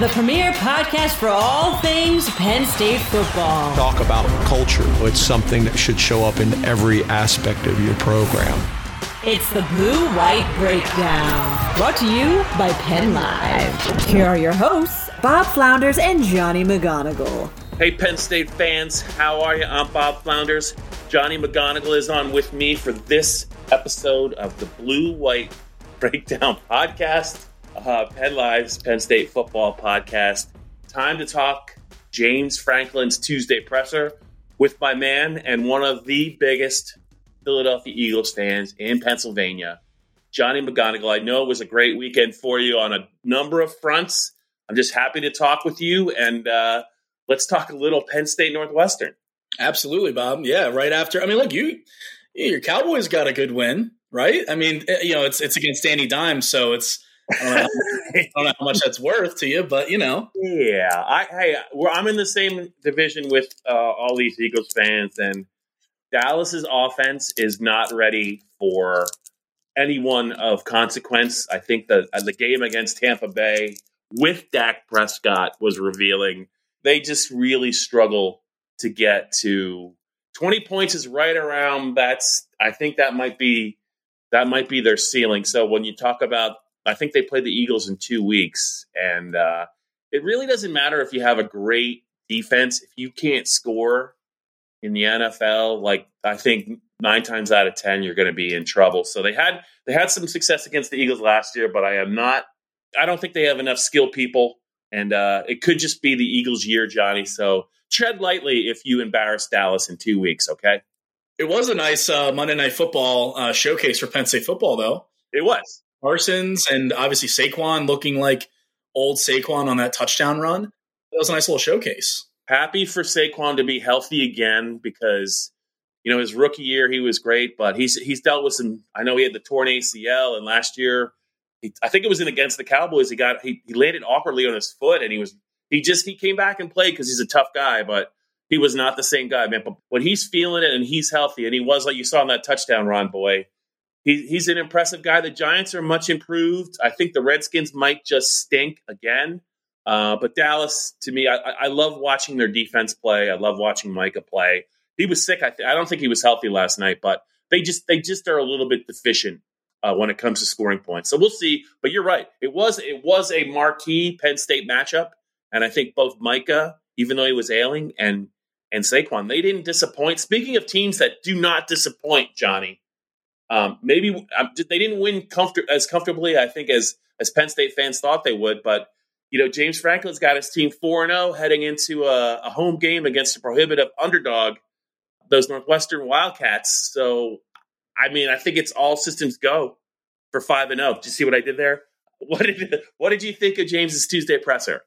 the premier podcast for all things Penn State football. Talk about culture. It's something that should show up in every aspect of your program. It's the Blue White Breakdown, brought to you by Penn Live. Here are your hosts, Bob Flounders and Johnny McGonigal. Hey, Penn State fans, how are you? I'm Bob Flounders. Johnny McGonigal is on with me for this episode of the Blue White Breakdown podcast uh, Penn Live's Penn State football podcast. Time to talk James Franklin's Tuesday presser with my man and one of the biggest Philadelphia Eagles fans in Pennsylvania, Johnny McGonigal. I know it was a great weekend for you on a number of fronts. I'm just happy to talk with you, and uh, let's talk a little Penn State Northwestern. Absolutely, Bob. Yeah, right after. I mean, look, you your Cowboys got a good win, right? I mean, eh, you know, it's it's against Danny Dimes, so it's I don't, I don't, know how much that's worth to you, but you know. Yeah, I hey, I'm in the same division with uh, all these Eagles fans, and Dallas's offense is not ready for anyone of consequence. I think that uh, the game against Tampa Bay with Dak Prescott was revealing. They just really struggle to get to 20 points is right around that's I think that might be that might be their ceiling. So when you talk about I think they play the Eagles in two weeks, and uh, it really doesn't matter if you have a great defense if you can't score in the NFL. Like I think nine times out of ten you're going to be in trouble. So they had they had some success against the Eagles last year, but I am not. I don't think they have enough skilled people, and uh, it could just be the Eagles' year, Johnny. So tread lightly if you embarrass Dallas in two weeks. Okay. It was a nice uh, Monday Night Football uh, showcase for Penn State football, though. It was. Parsons and obviously Saquon looking like old Saquon on that touchdown run. That was a nice little showcase. Happy for Saquon to be healthy again because you know his rookie year he was great, but he's he's dealt with some. I know he had the torn ACL, and last year he, I think it was in against the Cowboys. He got he, he landed awkwardly on his foot, and he was he just he came back and played because he's a tough guy, but he was not the same guy, man. But when he's feeling it and he's healthy, and he was like you saw in that touchdown run, boy, he, he's an impressive guy. The Giants are much improved. I think the Redskins might just stink again. Uh, but Dallas, to me, I, I, love watching their defense play. I love watching Micah play. He was sick. I, th- I don't think he was healthy last night, but they just they just are a little bit deficient uh, when it comes to scoring points. So we'll see. But you're right. It was it was a marquee Penn State matchup, and I think both Micah, even though he was ailing, and and Saquon, they didn't disappoint. Speaking of teams that do not disappoint, Johnny, um, maybe um, they didn't win comfort- as comfortably, I think, as as Penn State fans thought they would. But you know, James Franklin's got his team four and zero oh heading into a, a, home game against a prohibitive underdog, those Northwestern Wildcats. So, I mean, I think it's all systems go for five and zero. Oh. Did you see what I did there? What did what did you think of James's Tuesday presser?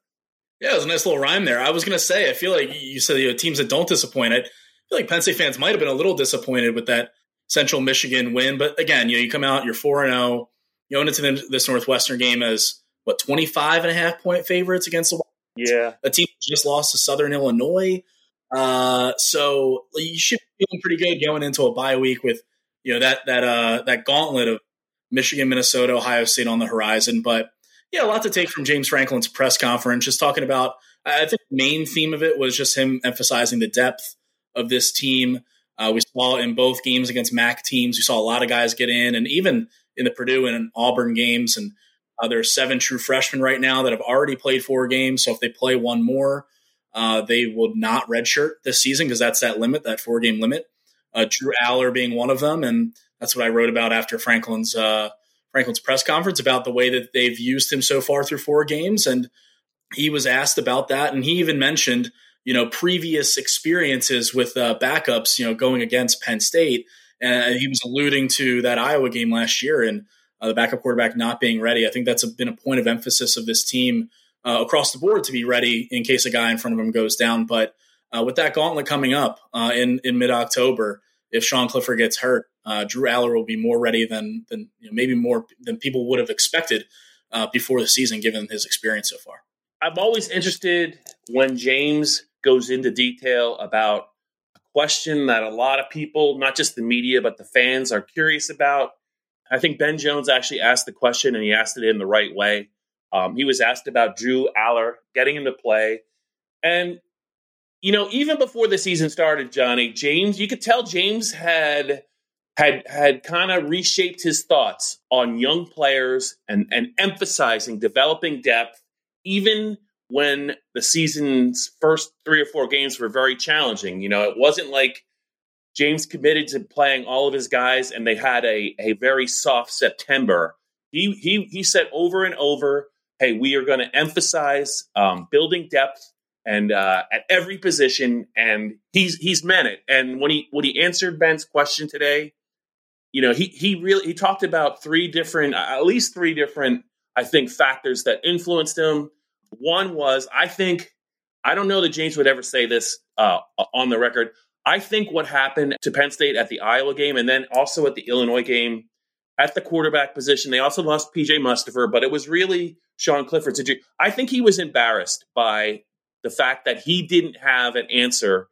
Yeah, it was a nice little rhyme there. I was going to say, I feel like you said you know, teams that don't disappoint. It. I feel like Penn State fans might have been a little disappointed with that Central Michigan win. But again, you know, you come out, you're 4 and 0, you own into this Northwestern game as what, 25 and a half point favorites against the Yeah. A team just lost to Southern Illinois. Uh, so you should be feeling pretty good going into a bye week with, you know, that, that, uh, that gauntlet of Michigan, Minnesota, Ohio State on the horizon. But yeah, a lot to take from James Franklin's press conference, just talking about, I think the main theme of it was just him emphasizing the depth of this team. Uh, we saw in both games against MAC teams, we saw a lot of guys get in, and even in the Purdue and Auburn games. And uh, there are seven true freshmen right now that have already played four games. So if they play one more, uh, they will not redshirt this season because that's that limit, that four game limit. Uh, Drew Allar being one of them, and that's what I wrote about after Franklin's uh, Franklin's press conference about the way that they've used him so far through four games. And he was asked about that, and he even mentioned you know previous experiences with uh, backups, you know, going against Penn State, and he was alluding to that Iowa game last year and uh, the backup quarterback not being ready. I think that's a, been a point of emphasis of this team uh, across the board to be ready in case a guy in front of him goes down. But uh, with that gauntlet coming up uh, in in mid October, if Sean Clifford gets hurt, uh, Drew Allar will be more ready than than you know, maybe more than people would have expected before the season, given his experience so far. I'm always interested when James goes into detail about a question that a lot of people, not just the media, but the fans, are curious about. I think Ben Jones actually asked the question and he asked it in the right way. Um, he was asked about Drew Allar getting into play. And, you know, even before the season started, Johnny, James, you could tell James had had had kind of reshaped his thoughts on young players and, and emphasizing developing depth, even when the season's first three or four games were very challenging. You know, it wasn't like James committed to playing all of his guys and they had a, a very soft September. He, he, he said over and over, hey, we are going to emphasize um, building depth and uh, at every position, and he's he's meant it. And when he when he answered Ben's question today, you know, he he really he talked about three different, at least three different, I think, factors that influenced him. One was, I think, I don't know that James would ever say this uh, on the record. I think what happened to Penn State at the Iowa game and then also at the Illinois game at the quarterback position, they also lost PJ Mustipher, but it was really Sean Clifford's injury. I think he was embarrassed by the fact that he didn't have an answer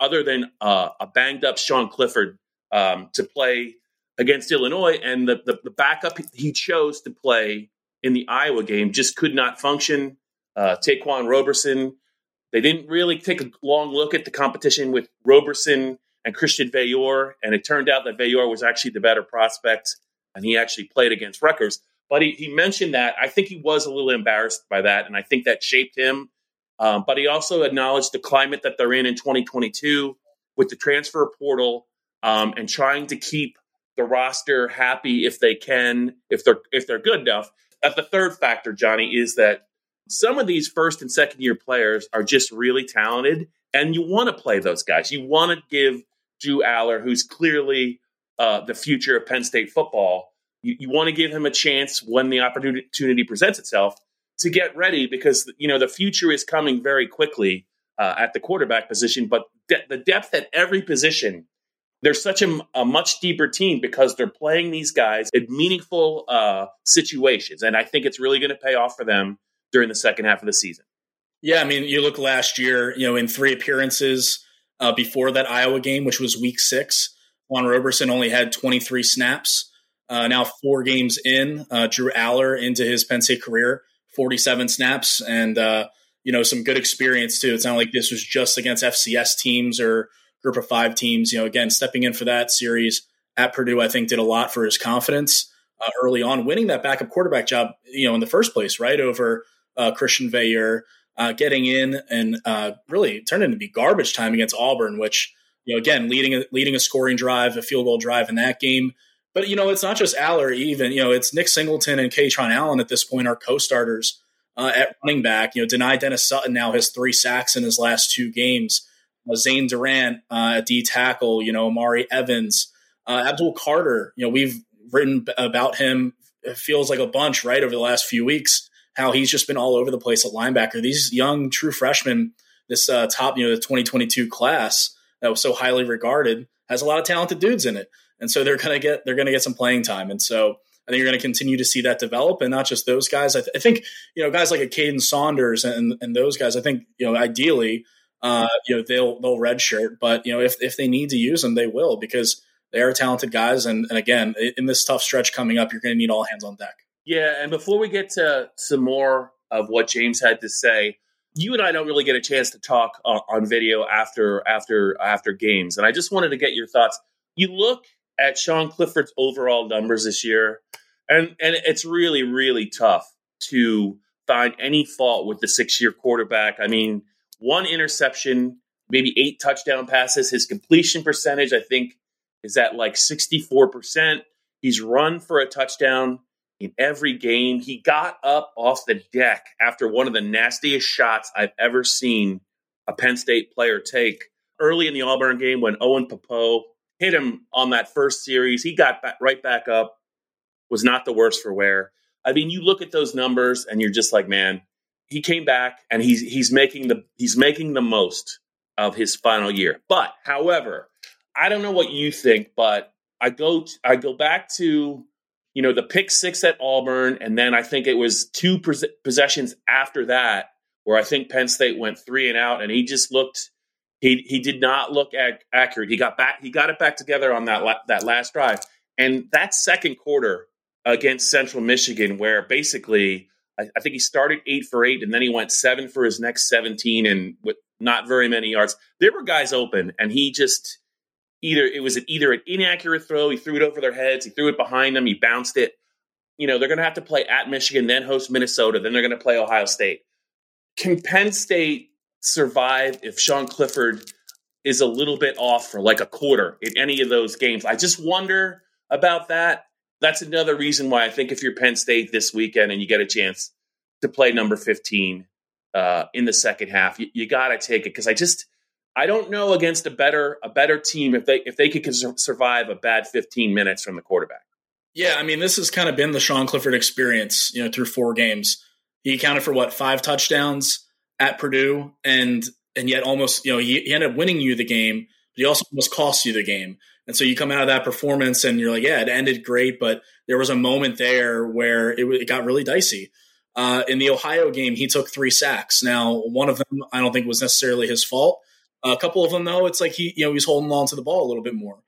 other than uh, a banged up Sean Clifford um, to play against Illinois, and the, the, the backup he chose to play in the Iowa game just could not function. Uh, Ta'Quan Roberson, they didn't really take a long look at the competition with Roberson and Christian Veilleux, and it turned out that Veilleux was actually the better prospect, and he actually played against Rutgers. But he, he mentioned that. I think he was a little embarrassed by that, and I think that shaped him. Um, but he also acknowledged the climate that they're in in 2022 with the transfer portal um, and trying to keep the roster happy if they can, if they're if they're good enough. That the third factor, Johnny, is that some of these first and second year players are just really talented, and you want to play those guys. You want to give Drew Allar, who's clearly uh, the future of Penn State football, you, you want to give him a chance when the opportunity presents itself to get ready because you know the future is coming very quickly uh, at the quarterback position. But de- the depth at every position, there's such a, a, much deeper team because they're playing these guys in meaningful uh, situations, and I think it's really going to pay off for them during the second half of the season. Yeah, I mean, you look last year, you know, in three appearances uh, before that Iowa game, which was Week Six, Juan Roberson only had 23 snaps. Uh, now four games in, uh, Drew Allar into his Penn State career, 47 snaps, and uh, you know some good experience too. It's not like this was just against FCS teams or Group of Five teams. You know, again, stepping in for that series at Purdue, I think did a lot for his confidence uh, early on, winning that backup quarterback job. You know, in the first place, right over uh, Christian Veilleux, uh, getting in and really turned into be garbage time against Auburn, which you know again leading a, leading a scoring drive, a field goal drive in that game. But you know, it's not just Allar. Even you know, it's Nick Singleton and Kaytron Allen at this point are co-starters uh, at running back. You know, Dani Dennis Sutton now has three sacks in his last two games. Uh, Zane Durant uh, at D tackle. You know, Omari Evans, uh, Abdul Carter. You know, we've written about him. Feels like a bunch, right, over the last few weeks. How he's just been all over the place at linebacker. These young true freshmen, this uh, top, you know, the 2022 class that was so highly regarded, has a lot of talented dudes in it and so they're going to get they're going to get some playing time. And so I think you're going to continue to see that develop, and not just those guys. I, th- I think you know guys like a Kaden Saunders and and those guys. I think you know ideally, uh, you know they'll they'll redshirt, but you know if if they need to use them, they will because they are talented guys. And, and again, in this tough stretch coming up, you're going to need all hands on deck. Yeah, and before we get to some more of what James had to say, you and I don't really get a chance to talk uh, on video after after after games, and I just wanted to get your thoughts. You look at Sean Clifford's overall numbers this year, and and it's really really tough to find any fault with the six year quarterback. I mean, one interception, maybe eight touchdown passes. His completion percentage, I think, is at like sixty four percent. He's run for a touchdown in every game. He got up off the deck after one of the nastiest shots I've ever seen a Penn State player take early in the Auburn game when Owen Pappoe hit him on that first series. He got back, right back up, was not the worst for wear. I mean, you look at those numbers and you're just like, man, he came back and he's he's making the he's making the most of his final year. But however, I don't know what you think, but I go I go back to you know the pick six at Auburn, and then I think it was two possessions after that where I think Penn State went three and out, and he just looked he he did not look ac- accurate. He got back he got it back together on that la- that last drive, and that second quarter against Central Michigan, where basically I, I think he started eight for eight, and then he went seven for his next seventeen, and with not very many yards. There were guys open, and he just either it was either an inaccurate throw, he threw it over their heads, he threw it behind them, he bounced it. You know, they're going to have to play at Michigan, then host Minnesota, then they're going to play Ohio State. Can Penn State survive if Sean Clifford is a little bit off for like a quarter in any of those games? I just wonder about that. That's another reason why I think if you're Penn State this weekend and you get a chance to play number 15 uh, in the second half, you, you got to take it because I just I don't know against a better a better team if they if they could survive a bad 15 minutes from the quarterback. Yeah, I mean this has kind of been the Sean Clifford experience, you know, through four games. He accounted for what five touchdowns at Purdue, and and yet almost you know he, he ended up winning you the game, but he also almost cost you the game. And so you come out of that performance and you're like, yeah, it ended great, but there was a moment there where it, it got really dicey. Uh, in the Ohio game, he took three sacks. Now, one of them I don't think was necessarily his fault. A couple of them, though, it's like he, you know, he's holding on to the ball a little bit more,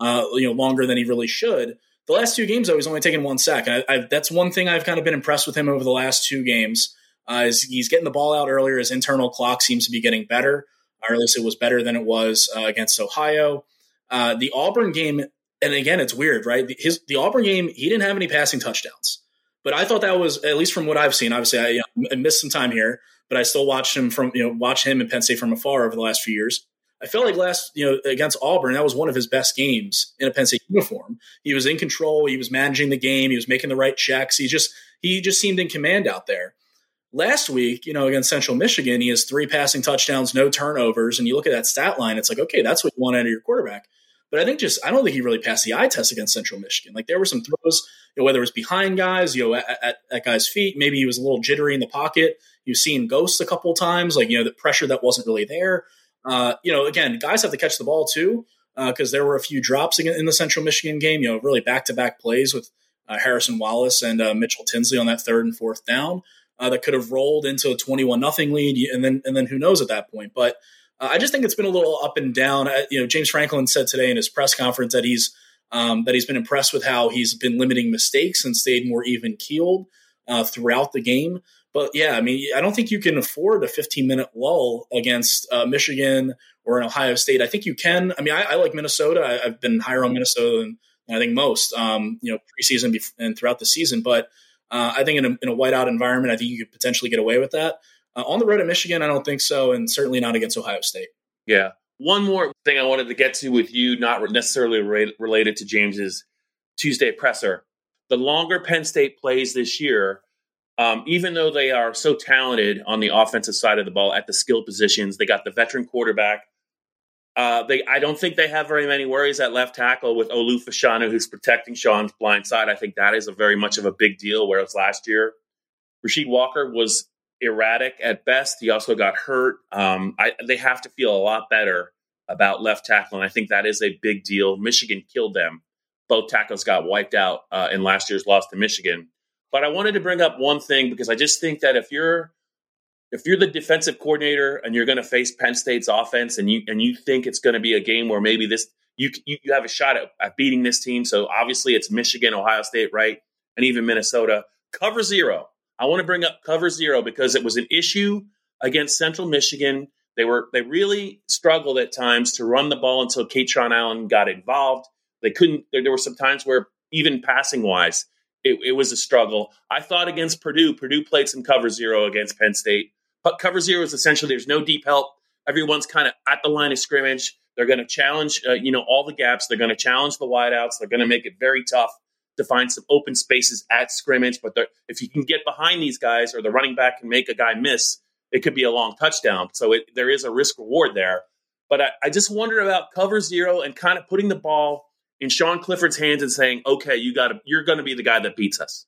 uh, you know, longer than he really should. The last two games, though, he's only taken one sack. I, I, that's one thing I've kind of been impressed with him over the last two games. Uh, is he's getting the ball out earlier. His internal clock seems to be getting better, or at least it was better than it was uh, against Ohio. Uh, the Auburn game, and again, it's weird, right? His the Auburn game, he didn't have any passing touchdowns, but I thought that was at least from what I've seen. Obviously, I, you know, I missed some time here, but I still watched him from you know watch him and Penn State from afar over the last few years. I felt like last you know against Auburn that was one of his best games in a Penn State uniform. He was in control. He was managing the game. He was making the right checks. He just he just seemed in command out there. Last week, you know, against Central Michigan, he has three passing touchdowns, no turnovers, and you look at that stat line, it's like okay, that's what you want out of your quarterback. But I think just I don't think he really passed the eye test against Central Michigan. Like there were some throws, you know, whether it was behind guys, you know, at, at, at, guys' feet, maybe he was a little jittery in the pocket. You've seen ghosts a couple times, like you know, the pressure that wasn't really there. Uh, you know, again, guys have to catch the ball too, because uh, there were a few drops in the Central Michigan game. You know, really back to back plays with uh, Harrison Wallace and uh, Mitchell Tinsley on that third and fourth down uh, that could have rolled into a twenty-one nothing lead, and then and then who knows at that point. But uh, I just think it's been a little up and down. You know, James Franklin said today in his press conference that he's um, that he's been impressed with how he's been limiting mistakes and stayed more even keeled uh, throughout the game. But yeah, I mean, I don't think you can afford a 15 minute lull against uh, Michigan or an Ohio State. I think you can. I mean, I, I like Minnesota. I, have been higher on Minnesota than I think most, um, you know, preseason and throughout the season. But uh, I think in a, in a whiteout environment, I think you could potentially get away with that. Uh, on the road at Michigan, I don't think so, and certainly not against Ohio State. Yeah. One more thing I wanted to get to with you, not necessarily re- related to James's Tuesday presser. The longer Penn State plays this year, um, even though they are so talented on the offensive side of the ball at the skill positions, they got the veteran quarterback. Uh, they, I don't think they have very many worries at left tackle with Olu Fashanu, who's protecting Sean's blind side. I think that is a very much of a big deal. Whereas last year, Rasheed Walker was erratic at best. He also got hurt. Um, I, they have to feel a lot better about left tackle, and I think that is a big deal. Michigan killed them. Both tackles got wiped out uh, in last year's loss to Michigan. But I wanted to bring up one thing because I just think that if you're if you're the defensive coordinator and you're going to face Penn State's offense and you and you think it's going to be a game where maybe this you you, you have a shot at, at beating this team. So obviously it's Michigan, Ohio State, right, and even Minnesota. Cover zero I want to bring up cover zero because it was an issue against Central Michigan. They were they really struggled at times to run the ball until Kaytron Allen got involved. They couldn't. There, there were some times where even passing wise, it, it, was a struggle. I thought against Purdue, Purdue played some cover zero against Penn State, but cover zero is essentially there's no deep help. Everyone's kind of at the line of scrimmage. They're going to challenge, uh, you know, all the gaps. They're going to challenge the wideouts. They're going to make it very tough to find some open spaces at scrimmage. But if you can get behind these guys or the running back can make a guy miss, it could be a long touchdown. So it, there is a risk reward there. But I, I just wonder about cover zero and kind of putting the ball in Sean Clifford's hands and saying, "Okay, you got you're going to be the guy that beats us."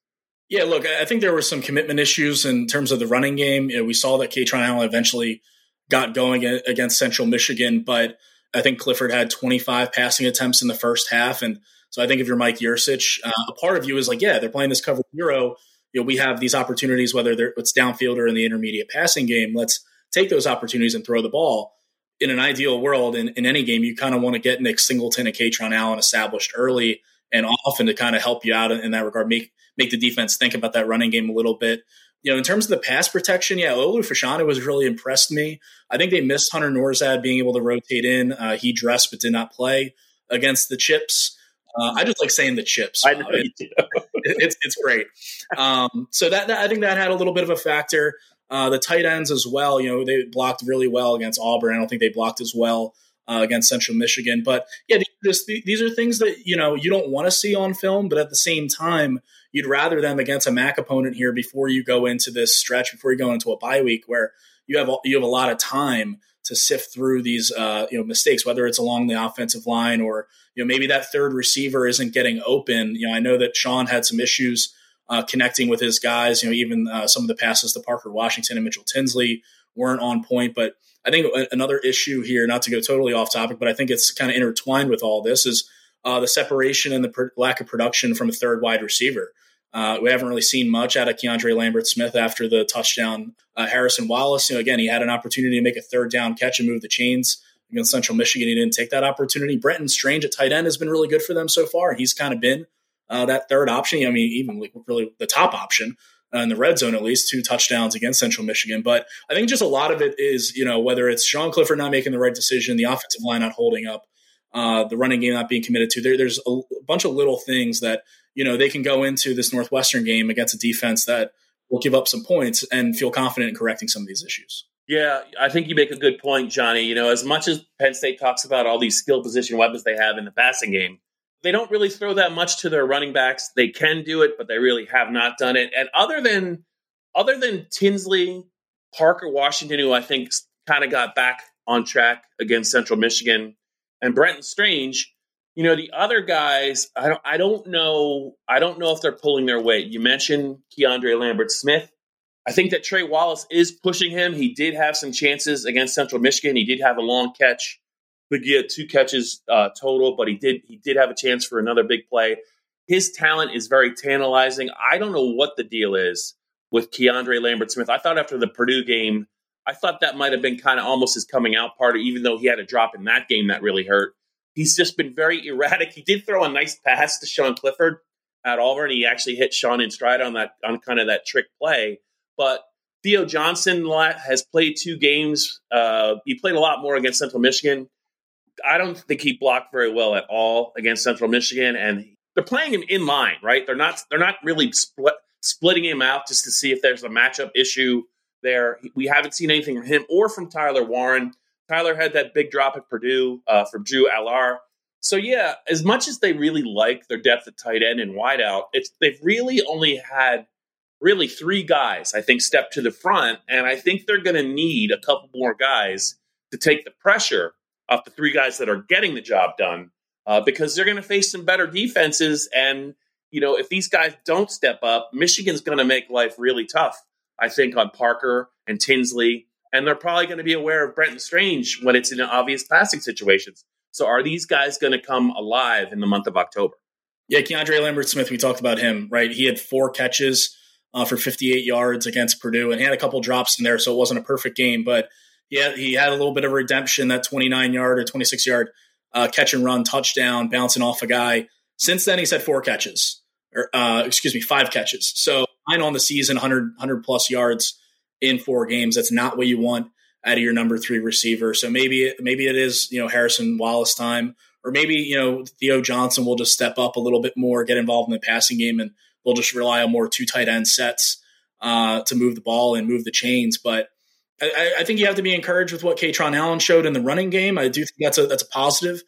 Yeah, look, I think there were some commitment issues in terms of the running game. You know, we saw that Kaytron Allen eventually got going against Central Michigan, but I think Clifford had 25 passing attempts in the first half. And so I think if you're Mike Yurcich, uh, a part of you is like, yeah, they're playing this cover zero. You know, we have these opportunities, whether it's downfield or in the intermediate passing game. Let's take those opportunities and throw the ball. In an ideal world, in, in any game, you kind of want to get Nick Singleton and Kaytron Allen established early and often to kind of help you out in that regard, make make the defense think about that running game a little bit you know, in terms of the pass protection, yeah, Olu Fashanu was really impressed me. I think they missed Hunter Nourzad being able to rotate in. Uh, he dressed but did not play against the Chips. Uh, I just like saying the Chips. I know it, it's it's great. Um, so that, that, I think that had a little bit of a factor. Uh, the tight ends as well. You know, they blocked really well against Auburn. I don't think they blocked as well uh, against Central Michigan. But yeah, these, these are things that you know you don't want to see on film, but at the same time, you'd rather them against a MAC opponent here before you go into this stretch, before you go into a bye week where you have you have a lot of time to sift through these uh, you know mistakes, whether it's along the offensive line or you know maybe that third receiver isn't getting open. You know, I know that Sean had some issues uh, connecting with his guys. You know, even uh, some of the passes to Parker Washington and Mitchell Tinsley weren't on point. But I think another issue here, not to go totally off topic, but I think it's kind of intertwined with all this, is uh, the separation and the lack of production from a third wide receiver. Uh, we haven't really seen much out of Keandre Lambert Smith after the touchdown. Uh, Harrison Wallace, you know, again, he had an opportunity to make a third down catch and move the chains against Central Michigan. He didn't take that opportunity. Brenton Strange at tight end has been really good for them so far. He's kind of been uh, that third option. I mean, even really the top option uh, in the red zone, at least two touchdowns against Central Michigan. But I think just a lot of it is, you know, whether it's Sean Clifford not making the right decision, the offensive line not holding up, uh, the running game not being committed to. There, there's a bunch of little things that you know they can go into this Northwestern game against a defense that will give up some points and feel confident in correcting some of these issues. Yeah, I think you make a good point, Johnny. You know, as much as Penn State talks about all these skill position weapons they have in the passing game, they don't really throw that much to their running backs. They can do it, but they really have not done it. And other than other than Tinsley, Parker Washington, who I think kind of got back on track against Central Michigan, and Brenton Strange, you know, the other guys, I don't I don't know I don't know if they're pulling their weight. You mentioned Keandre Lambert Smith. I think that Trey Wallace is pushing him. He did have some chances against Central Michigan. He did have a long catch. Had two catches uh, total, but he did he did have a chance for another big play. His talent is very tantalizing. I don't know what the deal is with Keandre Lambert Smith. I thought after the Purdue game, I thought that might have been kind of almost his coming out party, even though he had a drop in that game that really hurt. He's just been very erratic. He did throw a nice pass to Sean Clifford at Auburn. He actually hit Sean in stride on that on kind of that trick play. But Theo Johnson has played two games. Uh, he played a lot more against Central Michigan. I don't think he blocked very well at all against Central Michigan, and they're playing him in line, right? They're not they're not really split, splitting him out just to see if there's a matchup issue there. We haven't seen anything from him or from Tyler Warren. Tyler had that big drop at Purdue uh, from Drew Allar. So yeah, as much as they really like their depth at tight end and wideout, it's they've really only had really three guys I think step to the front, and I think they're going to need a couple more guys to take the pressure off the three guys that are getting the job done uh, because they're going to face some better defenses. And, you know, if these guys don't step up, Michigan's going to make life really tough, I think, on Parker and Tinsley. And they're probably going to be aware of Brenton Strange when it's in obvious passing situations. So are these guys going to come alive in the month of October? Yeah, Keandre Lambert Smith, we talked about him, right? He had four catches uh, for 58 yards against Purdue and he had a couple drops in there, so it wasn't a perfect game. But yeah, he had a little bit of redemption that 29 yard or 26 yard uh, catch and run touchdown, bouncing off a guy. Since then, he's had four catches, or uh, excuse me, five catches. So nine on the season, 100, 100 plus yards in four games. That's not what you want out of your number three receiver. So maybe maybe it is you know Harrison Wallace time, or maybe you know Theo Johnson will just step up a little bit more, get involved in the passing game, and they'll just rely on more two tight end sets uh, to move the ball and move the chains. But I, I, think you have to be encouraged with what Kaytron Allen showed in the running game. I do think that's a that's a positive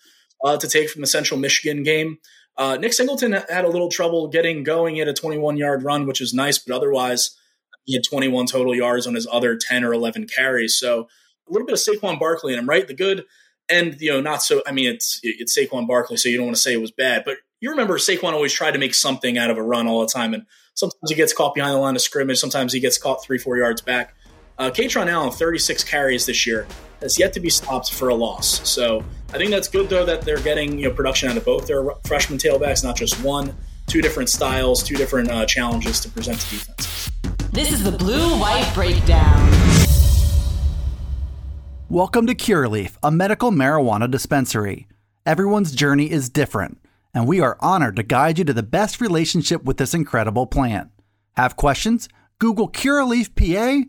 uh, to take from the Central Michigan game. Uh, Nick Singleton had a little trouble getting going at a 21 yard run, which is nice, but otherwise he had 21 total yards on his other 10 or 11 carries. So a little bit of Saquon Barkley in him, right? The good and you know not so. I mean, it's it's Saquon Barkley, so you don't want to say it was bad, but you remember Saquon always tried to make something out of a run all the time, and sometimes he gets caught behind the line of scrimmage, sometimes he gets caught three four yards back Uh, Kaytron Allen, 36 carries this year, has yet to be stopped for a loss. So I think that's good, though, that they're getting you know production out of both their freshman tailbacks, not just one. Two different styles, two different uh, challenges to present to defenses. This is the Blue White Breakdown. Welcome to Curaleaf, a medical marijuana dispensary. Everyone's journey is different, and we are honored to guide you to the best relationship with this incredible plant. Have questions? Google Curaleaf PA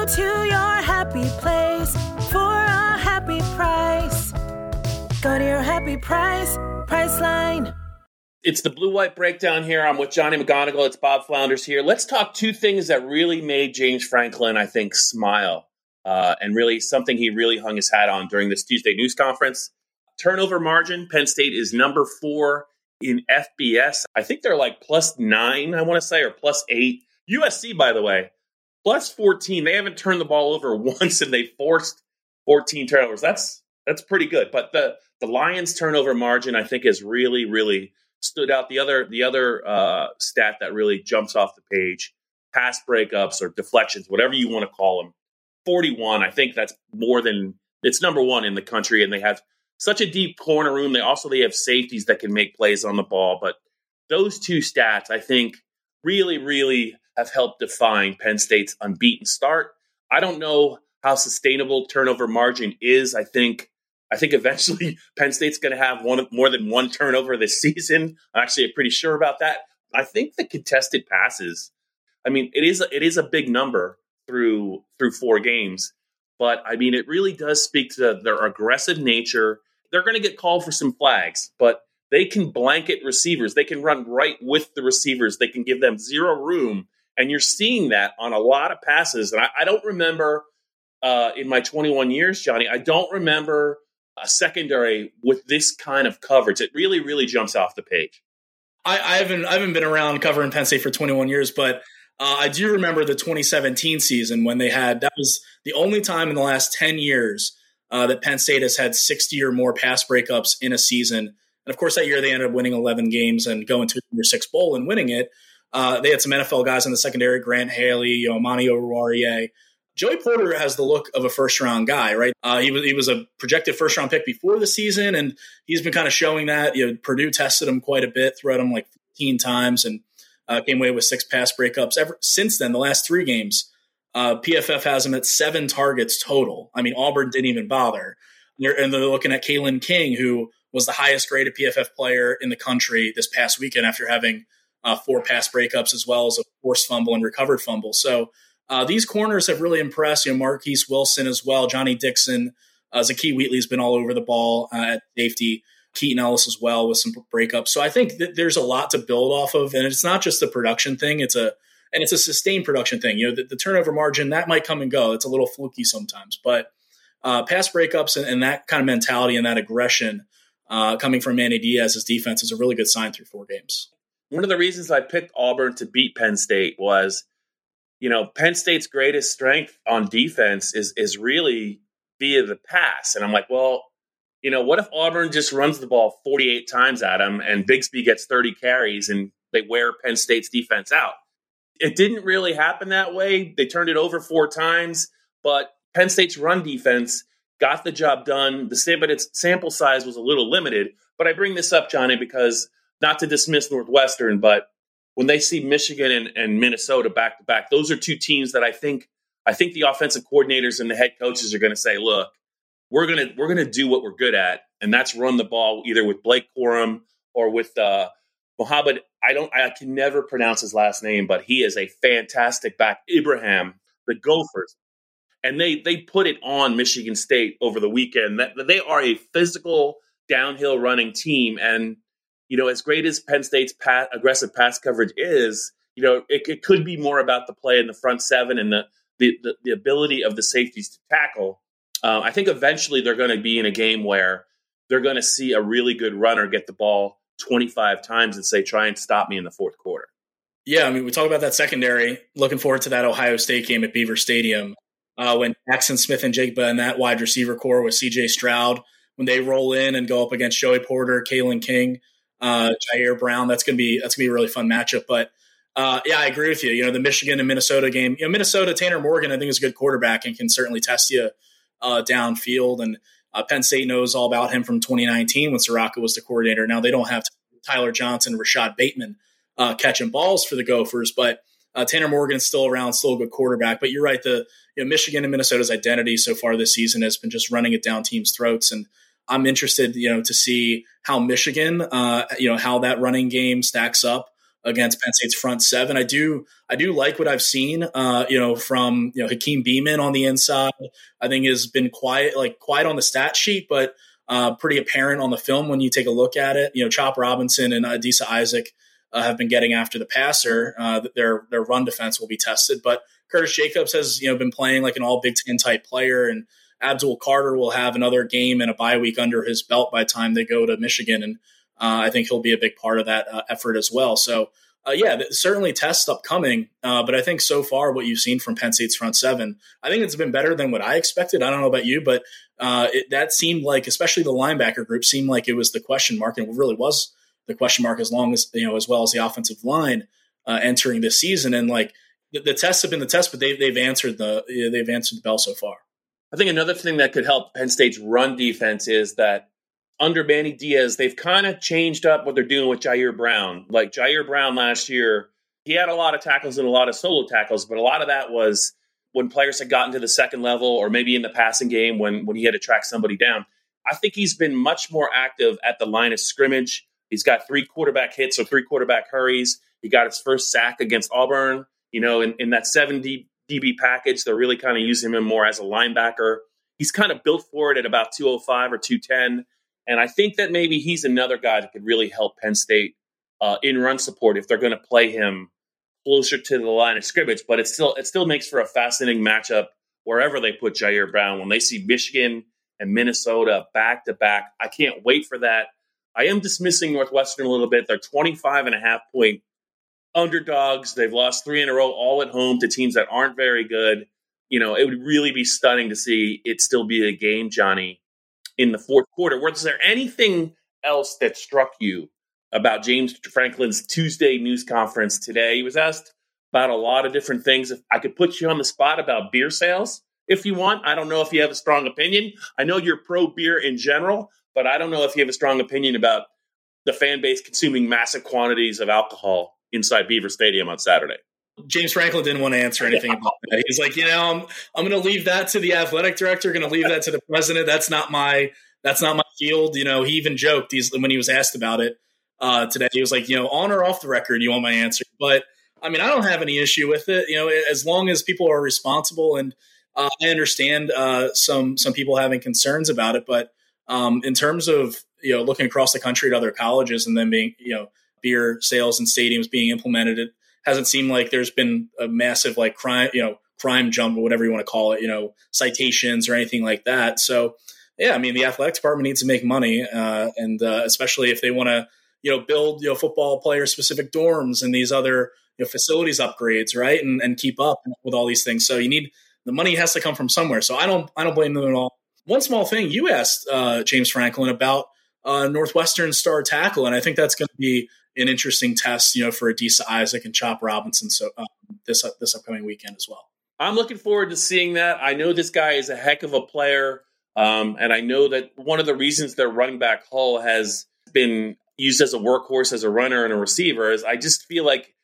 To your happy place for a happy price. Go to your happy price, Priceline. It's the blue white breakdown here. I'm with Johnny McGonigal. It's Bob Flounders here. Let's talk two things that really made James Franklin, I think, smile, uh, and really something he really hung his hat on during this Tuesday news conference. Turnover margin. Penn State is number four in FBS. I think they're like plus nine, I want to say, or plus eight. USC, by the way, plus 14. They haven't turned the ball over once and they forced 14 turnovers. That's that's pretty good. But the the Lions turnover margin, I think, has really, really stood out. The other the other uh, stat that really jumps off the page: pass breakups or deflections, whatever you want to call them. Forty one. I think that's more than it's number one in the country, and they have such a deep corner room. They also they have safeties that can make plays on the ball. But those two stats, I think, really, really have helped define Penn State's unbeaten start. I don't know how sustainable turnover margin is. I think I think eventually Penn State's going to have one more than one turnover this season. I'm actually pretty sure about that. I think the contested passes. I mean, it is a, it is a big number through through four games, but I mean, it really does speak to their aggressive nature. They're going to get called for some flags, but they can blanket receivers. They can run right with the receivers. They can give them zero room, and you're seeing that on a lot of passes. And I, I don't remember uh, in my 21 years, Johnny. I don't remember a secondary with this kind of coverage. It really, really jumps off the page. I, I haven't I haven't been around covering Penn State for 21 years, but uh, I do remember the 2017 season when they had that was the only time in the last 10 years uh, that Penn State has had 60 or more pass breakups in a season. And of course, that year they ended up winning 11 games and going to their sixth bowl and winning it. Uh, they had some NFL guys in the secondary: Grant Haley, you know. Joey Porter has the look of a first round guy, right? Uh, he was he was a projected first round pick before the season, and he's been kind of showing that. You know, Purdue tested him quite a bit, threw at him like 15 times, and uh, came away with six pass breakups. Ever since then, the last three games, uh, PFF has him at seven targets total. I mean, Auburn didn't even bother, and they're, and they're looking at Kalen King, who was the highest graded PFF player in the country this past weekend after having uh, four pass breakups as well as a forced fumble and recovered fumble. So uh, these corners have really impressed. You know, Marquis Wilson as well, Johnny Dixon, uh, Zakee Wheatley's been all over the ball uh, at safety. Keaton Ellis as well with some breakups. So I think that there's a lot to build off of, and it's not just the production thing; it's a and it's a sustained production thing. You know, the, the turnover margin that might come and go. It's a little fluky sometimes, but uh, pass breakups and, and, that kind of mentality and that aggression uh, coming from Manny Diaz's defense is a really good sign through four games. One of the reasons I picked Auburn to beat Penn State was you know, Penn State's greatest strength on defense is is really via the pass. And I'm like, well, you know, what if Auburn just runs the ball 48 times at them and Bigsby gets 30 carries and they wear Penn State's defense out? It didn't really happen that way. They turned it over four times, but Penn State's run defense got the job done. The but its sample size was a little limited. But I bring this up, Johnny, because not to dismiss Northwestern, but when they see Michigan and, and Minnesota back to back, those are two teams that I think I think the offensive coordinators and the head coaches are going to say, look, we're gonna we're gonna do what we're good at, and that's run the ball either with Blake Corum or with uh, Mohammed. I don't I can never pronounce his last name, but he is a fantastic back. Ibrahim, the Gophers, and they they put it on Michigan State over the weekend. That they are a physical downhill running team, and you know, as great as Penn State's pass, aggressive pass coverage is, you know, it, it, could be more about the play in the front seven and the, the, the, the ability of the safeties to tackle. Uh, I think eventually they're going to be in a game where they're going to see a really good runner get the ball 25 times and say, try and stop me in the fourth quarter. Yeah, I mean, we talk about that secondary. Looking forward to that Ohio State game at Beaver Stadium uh, when Jaxon Smith-Njigba and that wide receiver core with CJ Stroud, when they roll in and go up against Joey Porter, Kalen King, uh, Ji'Ayir Brown, that's gonna be that's gonna be a really fun matchup. But uh, yeah, I agree with you. You know, the Michigan and Minnesota game. You know, Minnesota Tanner Morgan, I think is a good quarterback and can certainly test you uh, downfield. And uh, Penn State knows all about him from 2019 when Ciarrocca was the coordinator. Now they don't have Tyler Johnson, Rashod Bateman uh, catching balls for the Gophers, but uh, Tanner Morgan's still around, still a good quarterback. But you're right, the you know, Michigan and Minnesota's identity so far this season has been just running it down teams' throats, and I'm interested, you know, to see how Michigan, uh, you know, how that running game stacks up against Penn State's front seven. I do, I do like what I've seen, uh, you know, from you know Hakeem Beamon on the inside. I think has been quiet, like quiet on the stat sheet, but uh, pretty apparent on the film when you take a look at it. You know, Chop Robinson and Adisa Isaac uh, have been getting after the passer. Uh, their their run defense will be tested, but Curtis Jacobs has you know been playing like an all Big Ten type player, and Abdul Carter will have another game and a bye week under his belt by the time they go to Michigan, and uh, I think he'll be a big part of that uh, effort as well. So. Uh, yeah, certainly tests upcoming, uh, but I think so far what you've seen from Penn State's front seven, I think it's been better than what I expected. I don't know about you, but it, that seemed like, especially the linebacker group, seemed like it was the question mark, and it really was the question mark as long as you know as well as the offensive line uh, entering this season. And like the, tests have been the test, but they've they've answered the they've answered the bell so far. I think another thing that could help Penn State's run defense is that under Manny Diaz, they've kind of changed up what they're doing with Ji'Ayir Brown. Like Ji'Ayir Brown last year, he had a lot of tackles and a lot of solo tackles, but a lot of that was when players had gotten to the second level or maybe in the passing game when when he had to track somebody down. I think he's been much more active at the line of scrimmage. He's got three quarterback hits or three quarterback hurries. He got his first sack against Auburn. You know, in, in that 7 D, DB package, they're really kind of using him more as a linebacker. He's kind of built for it at about 205 or 210. And I think that maybe he's another guy that could really help Penn State uh, in run support if they're going to play him closer to the line of scrimmage. But it still it still makes for a fascinating matchup wherever they put Ji'Ayir Brown when they see Michigan and Minnesota back to back. I can't wait for that. I am dismissing Northwestern a little bit. They're 25 and a half point underdogs. They've lost three in a row, all at home to teams that aren't very good. You know, it would really be stunning to see it still be a game, Johnny, in the fourth quarter. Was there anything else that struck you about James Franklin's Tuesday news conference today? He was asked about a lot of different things. If I could put you on the spot about beer sales, if you want, I don't know if you have a strong opinion. I know you're pro beer in general, but I don't know if you have a strong opinion about the fan base consuming massive quantities of alcohol inside Beaver Stadium on Saturday. James Franklin didn't want to answer anything about that. He's like, you know, I'm I'm going to leave that to the athletic director. Going to leave that to the president. That's not my that's not my field. You know, he even joked he's, when he was asked about it uh, today. He was like, you know, on or off the record, you want my answer. But I mean, I don't have any issue with it. You know, as long as people are responsible, and uh, I understand uh, some some people having concerns about it, but um, in terms of you know looking across the country at other colleges and then being you know beer sales and stadiums being implemented, it hasn't seemed like there's been a massive like crime you know crime jump or whatever you want to call it, you know citations or anything like that. So yeah, I mean the athletic department needs to make money, uh, and uh, especially if they want to you know build you know football player specific dorms and these other you know, facilities upgrades, right, and and keep up with all these things. So you need the money has to come from somewhere. So I don't I don't blame them at all. One small thing you asked uh, James Franklin about uh, Northwestern star tackle, and I think that's going to be an interesting test, you know, for Adisa Isaac and Chop Robinson. So um, this uh, this upcoming weekend as well. I'm looking forward to seeing that. I know this guy is a heck of a player, um, and I know that one of the reasons their running back Hull has been used as a workhorse, as a runner and a receiver is I just feel like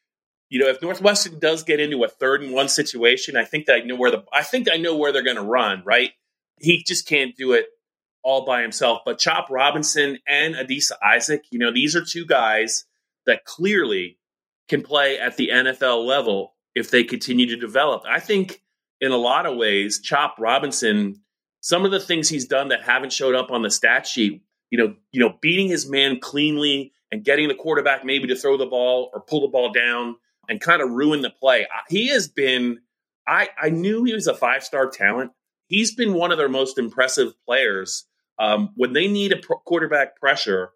you know, if Northwestern does get into a third and one situation, I think that I know where the I think I know where they're going to run. Right, he just can't do it all by himself. But Chop Robinson and Adisa Isaac, you know, these are two guys that clearly can play at the NFL level if they continue to develop. I think in a lot of ways, Chop Robinson, some of the things he's done that haven't showed up on the stat sheet, you know, you know, beating his man cleanly and getting the quarterback maybe to throw the ball or pull the ball down and kind of ruin the play. He has been I I knew he was a five-star talent he's been one of their most impressive players. Um, when they need a quarterback pressure,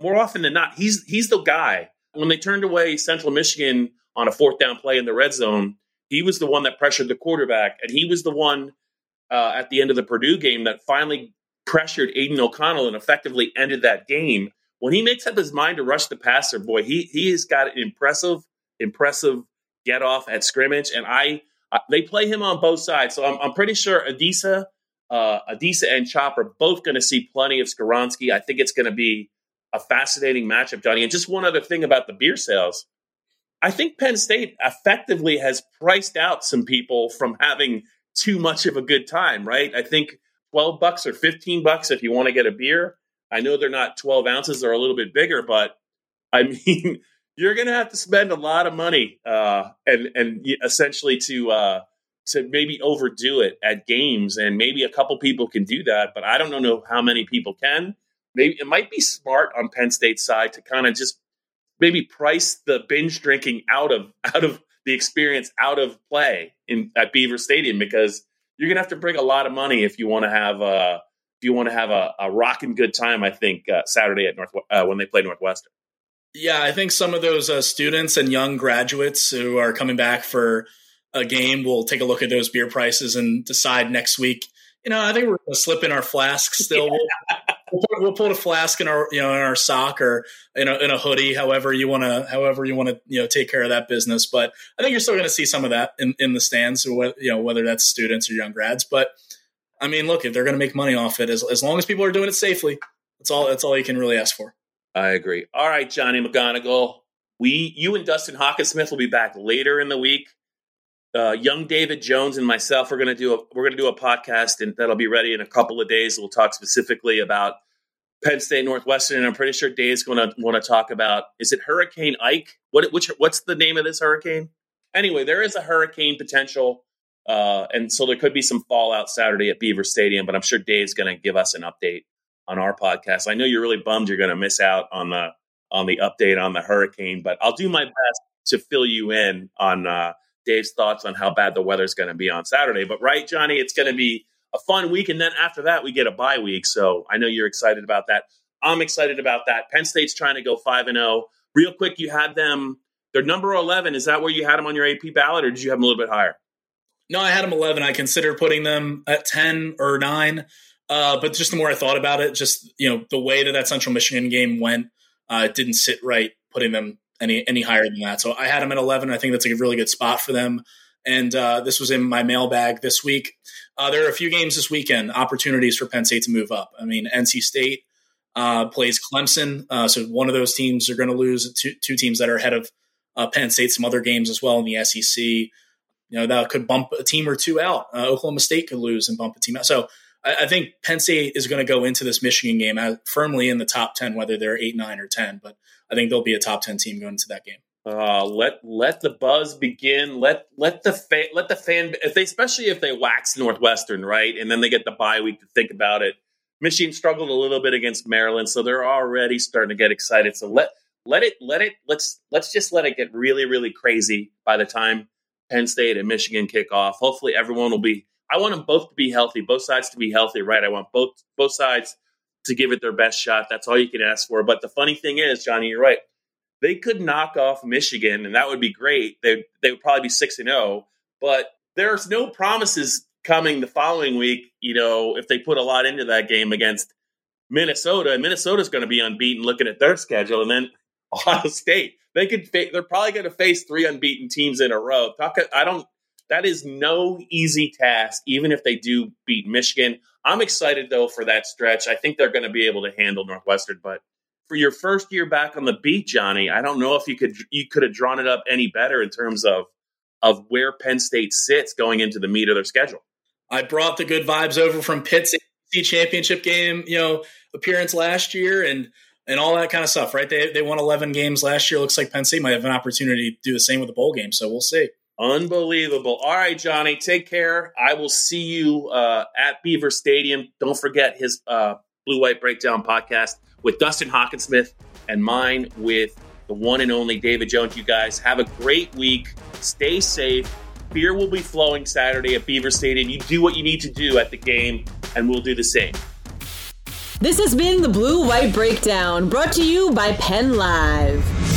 more often than not, he's he's the guy. When they turned away Central Michigan on a fourth down play in the red zone, he was the one that pressured the quarterback, and he was the one uh, at the end of the Purdue game that finally pressured Aidan O'Connell and effectively ended that game. When he makes up his mind to rush the passer, boy, he he has got an impressive, impressive get off at scrimmage, and I uh, they play him on both sides, so I'm, I'm pretty sure Adisa, uh, Adisa and Chop are both going to see plenty of Skoronski. I think it's going to be a fascinating matchup, Johnny. And just one other thing about the beer sales. I think Penn State effectively has priced out some people from having too much of a good time, right? I think 12 bucks or 15 bucks if you want to get a beer. I know they're not 12 ounces, they're a little bit bigger, but I mean, you're going to have to spend a lot of money uh, and, and essentially to, uh, to maybe overdo it at games. And maybe a couple people can do that, but I don't know how many people can. Maybe it might be smart on Penn State's side to kind of just maybe price the binge drinking out of out of the experience out of play in at Beaver Stadium because you're gonna have to bring a lot of money if you want to have a if you want to have a, a rocking good time. I think uh, Saturday at North uh, when they play Northwestern. Yeah, I think some of those uh, students and young graduates who are coming back for a game will take a look at those beer prices and decide next week. You know, I think we're going to slip in our flasks still. Yeah we'll, put, we'll put a flask in our you know in our sock or in a, in a hoodie, however you want to however you want to you know take care of that business. But I think you're still going to see some of that in, in the stands, you know whether that's students or young grads. But I mean, look, if they're going to make money off it, as, as long as people are doing it safely, that's all that's all you can really ask for. I agree. All right, Johnny McGonigal, we you and Dustin Hockensmith will be back later in the week uh, young David Jones and myself are going to do a we're going to do a podcast and that'll be ready in a couple of days. We'll talk specifically about Penn State Northwestern, and I'm pretty sure Dave's going to want to talk about is it Hurricane Ike? What which what's the name of this hurricane? Anyway, there is a hurricane potential, uh, and so there could be some fallout Saturday at Beaver Stadium. But I'm sure Dave's going to give us an update on our podcast. I know you're really bummed you're going to miss out on the on the update on the hurricane, but I'll do my best to fill you in on. Uh, Dave's thoughts on how bad the weather's going to be on Saturday. But right, Johnny, it's going to be a fun week, and then after that, we get a bye week. So I know you're excited about that. I'm excited about that. Penn State's trying to go five and zero. Oh. Real quick, you had them. They're number eleven. Is that where you had them on your AP ballot, or did you have them a little bit higher? No, I had them eleven. I considered putting them at ten or nine. Uh, but just the more I thought about it, just you know the way that that Central Michigan game went, uh, it didn't sit right putting them any any higher than that. So I had them at 11. I think that's a really good spot for them. And uh, this was in my mailbag this week. Uh, there are a few games this weekend, opportunities for Penn State to move up. I mean, NC State uh, plays Clemson, uh, so one of those teams are going to lose. Two, two, teams that are ahead of uh, Penn State, some other games as well in the SEC. You know that could bump a team or two out. Uh, Oklahoma State could lose and bump a team out. So I, think Penn State is going to go into this Michigan game firmly in the top ten, whether they're eight, nine, or ten. But I think they'll be a top ten team going into that game. Uh, let let the buzz begin. Let let the fan let the fan if they especially if they wax Northwestern right, and then they get the bye week to think about it. Michigan struggled a little bit against Maryland, so they're already starting to get excited. So let let it let it let's let's just let it get really really crazy by the time Penn State and Michigan kick off. Hopefully, everyone will be. I want them both to be healthy, both sides to be healthy, right? I want both both sides to give it their best shot. That's all you can ask for. But the funny thing is, Johnny, you're right. They could knock off Michigan, and that would be great. They they would probably be six and zero. Oh, but there's no promises coming the following week. You know, if they put a lot into that game against Minnesota, and Minnesota's going to be unbeaten looking at their schedule, and then Ohio State. They could. Fa- they're probably going to face three unbeaten teams in a row. I don't. That is no easy task, even if they do beat Michigan. I'm excited though for that stretch. I think they're going to be able to handle Northwestern, but for your first year back on the beat, Johnny, I don't know if you could you could have drawn it up any better in terms of of where Penn State sits going into the meat of their schedule. I brought the good vibes over from Pitt's championship game, you know, appearance last year and and all that kind of stuff, right? They they won 11 games last year. Looks like Penn State might have an opportunity to do the same with the bowl game, so we'll see. Unbelievable. All right, Johnny, take care. I will see you uh, at Beaver Stadium. Don't forget his uh, Blue White Breakdown podcast with Dustin Hockensmith and mine with the one and only David Jones. You guys have a great week. Stay safe. Beer will be flowing Saturday at Beaver Stadium. You do what you need to do at the game, and we'll do the same. This has been the Blue White Breakdown, brought to you by PennLive.